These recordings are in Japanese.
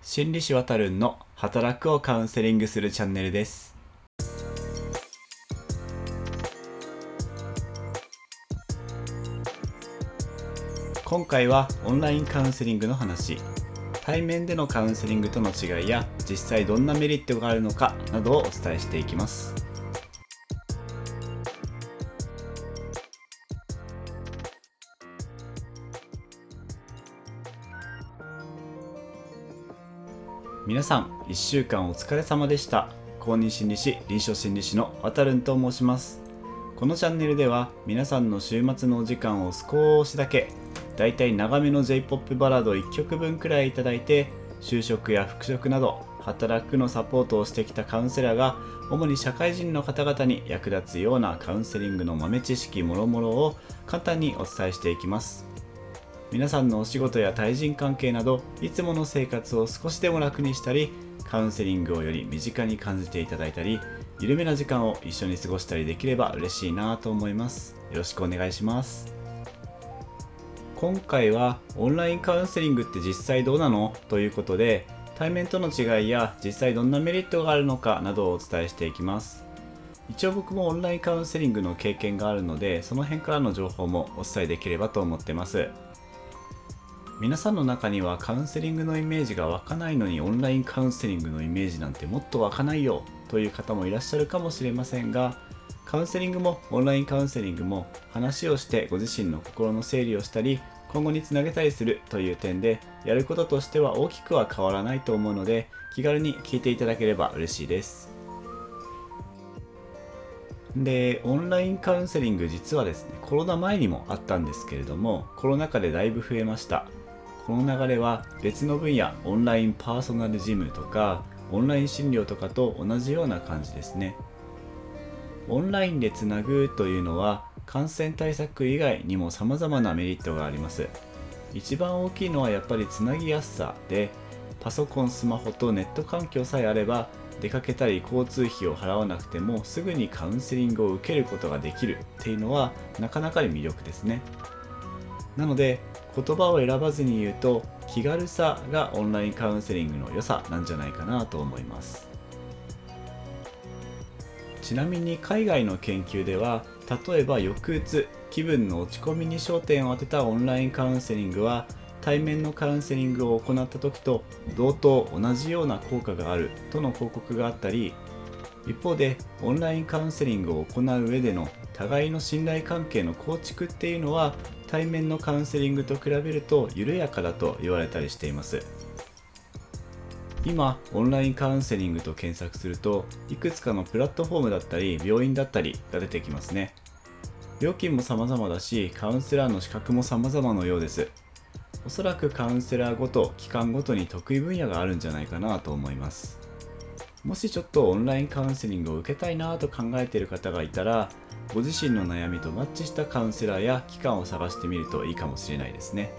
心理師わたるんの働くをカウンセリングするチャンネルです。今回はオンラインカウンセリングの話。対面でのカウンセリングとの違いや実際どんなメリットがあるのかなどをお伝えしていきます。皆さん1週間お疲れ様でした。公認心理師臨床心理師のわたるんと申します。このチャンネルでは皆さんの週末のお時間を少しだけだいたい長めの J-POP バラード1曲分くらいいただいて就職や復職など働くのサポートをしてきたカウンセラーが主に社会人の方々に役立つようなカウンセリングの豆知識もろもろを簡単にお伝えしていきます。皆さんのお仕事や対人関係などいつもの生活を少しでも楽にしたりカウンセリングをより身近に感じていただいたり緩めな時間を一緒に過ごしたりできれば嬉しいなと思います。よろしくお願いします。今回はオンラインカウンセリングって実際どうなの？ということで対面との違いや実際どんなメリットがあるのかなどをお伝えしていきます。一応僕もオンラインカウンセリングの経験があるのでその辺からの情報もお伝えできればと思ってます。皆さんの中にはカウンセリングのイメージが湧かないのにオンラインカウンセリングのイメージなんてもっと湧かないよという方もいらっしゃるかもしれませんがカウンセリングもオンラインカウンセリングも話をしてご自身の心の整理をしたり今後につなげたりするという点でやることとしては大きくは変わらないと思うので気軽に聞いていただければ嬉しいです。でオンラインカウンセリング実はですねコロナ前にもあったんですけれどもコロナ禍でだいぶ増えました。この流れは別の分野オンラインパーソナルジムとかオンライン診療とかと同じような感じですね。オンラインでつなぐというのは感染対策以外にも様々なメリットがあります。一番大きいのはやっぱりつなぎやすさでパソコンスマホとネット環境さえあれば出かけたり交通費を払わなくてもすぐにカウンセリングを受けることができるっていうのはなかなかに魅力ですね。なので言葉を選ばずに言うと気軽さがオンラインカウンセリングの良さなんじゃないかなと思います。ちなみに海外の研究では例えば抑うつ気分の落ち込みに焦点を当てたオンラインカウンセリングは対面のカウンセリングを行った時と同等同じような効果があるとの報告があったり一方でオンラインカウンセリングを行う上での互いの信頼関係の構築っていうのは対面のカウンセリングと比べると緩やかだと言われたりしています。今オンラインカウンセリングと検索するといくつかのプラットフォームだったり病院だったりが出てきますね。料金も様々だしカウンセラーの資格も様々のようです。おそらくカウンセラーごと期間ごとに得意分野があるんじゃないかなと思います。もしちょっとオンラインカウンセリングを受けたいなと考えている方がいたらご自身の悩みとマッチしたカウンセラーや機関を探してみるといいかもしれないですね。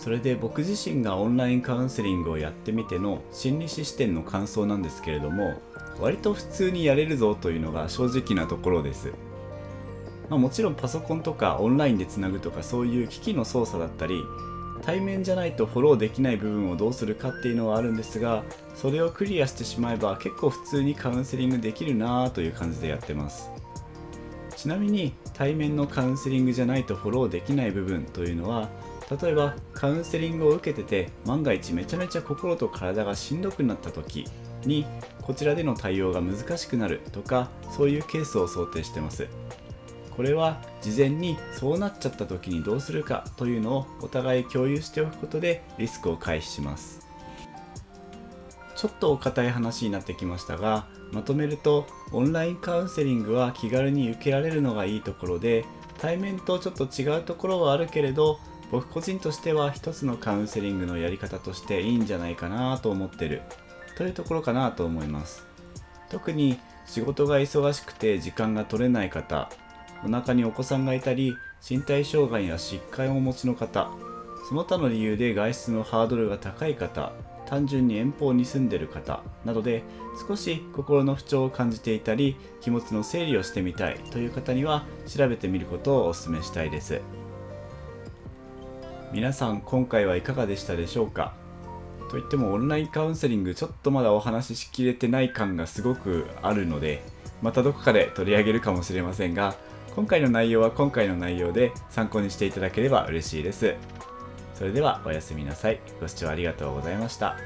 それで僕自身がオンラインカウンセリングをやってみての心理師視点の感想なんですけれども割と普通にやれるぞというのが正直なところです、まあ、もちろんパソコンとかオンラインでつなぐとかそういう機器の操作だったり対面じゃないとフォローできない部分をどうするかっていうのはあるんですがそれをクリアしてしまえば結構普通にカウンセリングできるなぁという感じでやってます。ちなみに対面のカウンセリングじゃないとフォローできない部分というのは例えばカウンセリングを受けてて万が一めちゃめちゃ心と体がしんどくなった時にこちらでの対応が難しくなるとかそういうケースを想定してます。これは事前にそうなっちゃった。時にどうするかというのをお互い共有しておくことでリスクを回避しますちょっとお堅い話になってきました。がまとめるとオンラインカウンセリングは気軽に受けられるのがいいところで対面とちょっと違うところはあるけれど僕個人としては一つのカウンセリングのやり方としていいんじゃないかなと思ってるというところかなと思います特に仕事が忙しくて時間が取れない方お腹にお子さんがいたり身体障害や疾患をお持ちの方その他の理由で外出のハードルが高い方単純に遠方に住んでる方などで少し心の不調を感じていたり気持ちの整理をしてみたいという方には調べてみることをお勧めしたいです。皆さん今回はいかがでしたでしょうか？といってもオンラインカウンセリングちょっとまだお話ししきれてない感がすごくあるのでまたどこかで取り上げるかもしれませんが今回の内容は今回の内容で参考にしていただければ嬉しいです。それではおやすみなさい。ご視聴ありがとうございました。